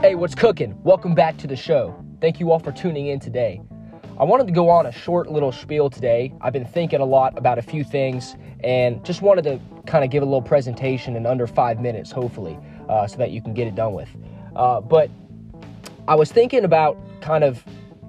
Hey, what's cooking? Welcome back to the show. Thank you all for tuning in today. I wanted to go on a short little spiel today. I've been thinking a lot about a few things and just wanted to kind of give a little presentation in under five minutes, hopefully, uh, so that you can get it done with. Uh, but I was thinking about kind of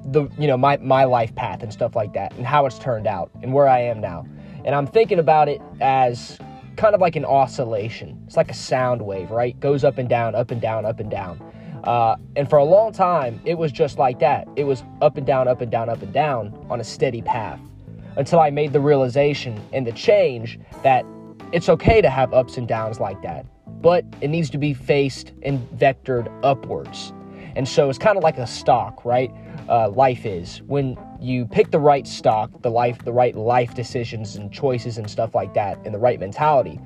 the you know my my life path and stuff like that and how it's turned out and where I am now. And I'm thinking about it as kind of like an oscillation. It's like a sound wave, right? Goes up and down, up and down, up and down. Uh, and for a long time, it was just like that. It was up and down, up and down, up and down on a steady path until I made the realization and the change that it's okay to have ups and downs like that, but it needs to be faced and vectored upwards. And so it's kind of like a stock, right? Uh, life is when you pick the right stock, the life, the right life decisions and choices and stuff like that, and the right mentality,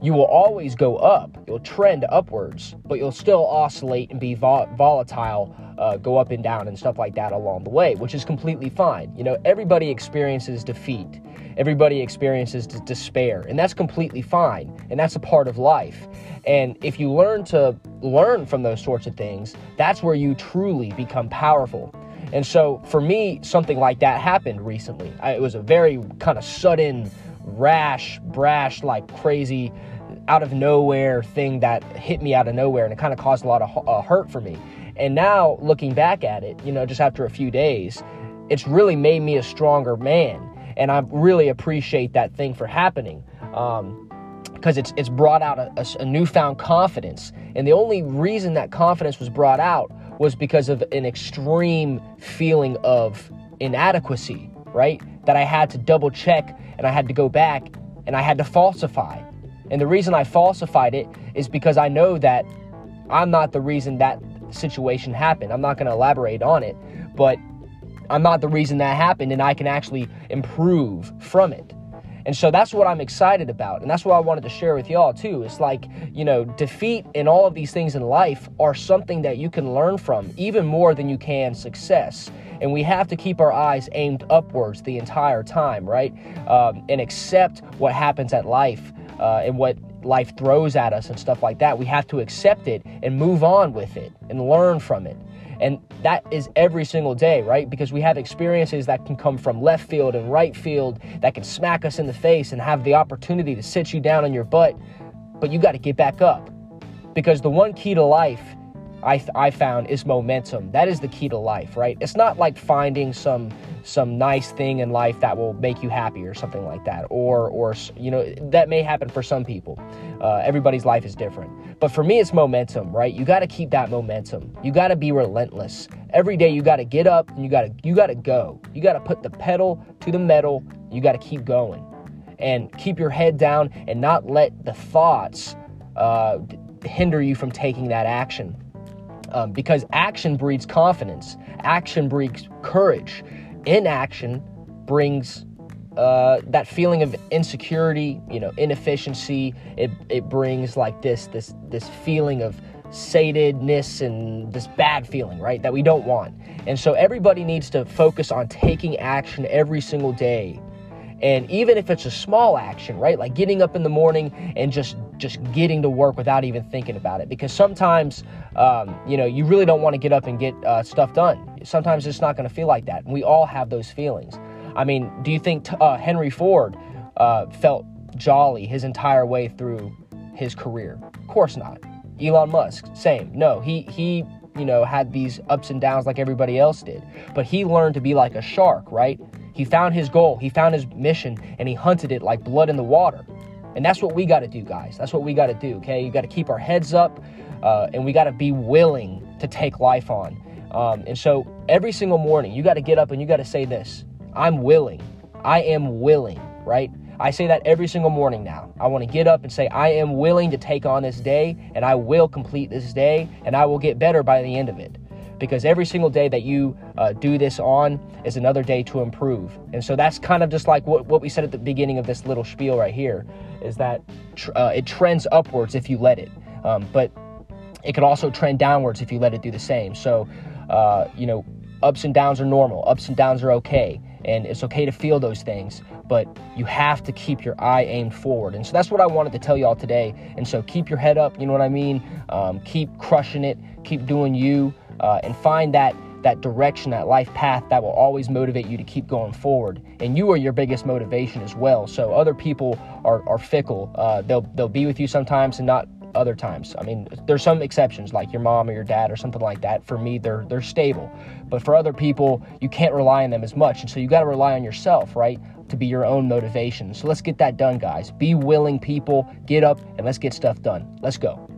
you will always go up. You'll trend upwards, but you'll still oscillate and be vol- volatile, uh, go up and down and stuff like that along the way, which is completely fine. You know, everybody experiences defeat, everybody experiences d- despair, and that's completely fine, and that's a part of life. And if you learn to learn from those sorts of things, that's where you truly become powerful. And so for me, something like that happened recently. I, it was a very kind of sudden, rash, brash, like crazy, out of nowhere thing that hit me out of nowhere, and it kind of caused a lot of uh, hurt for me. And now looking back at it, you know, just after a few days, it's really made me a stronger man. And I really appreciate that thing for happening. Um, because it's it's brought out a, a, a, newfound confidence. And the only reason that confidence was brought out was because of an extreme feeling of inadequacy, right? That I had to double check and I had to go back and I had to falsify. And the reason I falsified it is because I know that I'm not the reason that situation happened. I'm not going to elaborate on it, but I'm not the reason that happened and I can actually improve from it. And so that's what I'm excited about. And that's what I wanted to share with y'all too. It's like, you know, defeat and all of these things in life are something that you can learn from even more than you can success. And we have to keep our eyes aimed upwards the entire time, right? Um, and accept what happens at life uh, and what life throws at us and stuff like that. We have to accept it and move on with it and learn from it. And that is every single day, right? Because we have experiences that can come from left field and right field that can smack us in the face and have the opportunity to sit you down on your butt. But you got to get back up. Because the one key to life I, I found is momentum. That is the key to life, right? It's not like finding some some nice thing in life that will make you happy or something like that, or or you know that may happen for some people. Uh, everybody's life is different, but for me, it's momentum, right? You got to keep that momentum. You got to be relentless. Every day, you got to get up and you got to you got to go. You got to put the pedal to the metal. You got to keep going, and keep your head down and not let the thoughts uh, hinder you from taking that action um, because action breeds confidence, action breeds courage, inaction brings uh, that feeling of insecurity, you know, inefficiency. It it brings like this this this feeling of satedness and this bad feeling, right? That we don't want. And so everybody needs to focus on taking action every single day and even if it's a small action right like getting up in the morning and just just getting to work without even thinking about it. Because sometimes um, you know you really don't want to get up and get uh, stuff done. Sometimes it's not going to feel like that. We all have those feelings. I mean do you think uh, henry ford uh, felt jolly his entire way through his career? Of course not. Elon musk same. No he he you know had these ups and downs like everybody else did. But he learned to be like a shark right he found his goal, he found his mission, and he hunted it like blood in the water. And that's what we got to do, guys. That's what we got to do, okay? You got to keep our heads up uh, and we got to be willing to take life on. Um, and so every single morning, you got to get up and you got to say this I'm willing. I am willing, right? I say that every single morning now. I want to get up and say, I am willing to take on this day and I will complete this day and I will get better by the end of it because every single day that you uh, do this on is another day to improve. And so that's kind of just like what, what we said at the beginning of this little spiel right here is that tr- uh, it trends upwards if you let it. Um, but it could also trend downwards if you let it do the same. So, uh, you know, ups and downs are normal, ups and downs are okay. and it's okay to feel those things, but you have to keep your eye aimed forward. And so that's what I wanted to tell y'all today. And so keep your head up, you know what I mean? Um, keep crushing it, keep doing you, uh, and find that that direction, that life path that will always motivate you to keep going forward. And you are your biggest motivation as well. So other people are, are fickle. Uh, they'll they'll be with you sometimes and not other times. I mean, there's some exceptions like your mom or your dad or something like that. For me, they're they're stable. But for other people, you can't rely on them as much. And so you got to rely on yourself, right? To be your own motivation. So let's get that done, guys. Be willing people, get up and let's get stuff done. Let's go.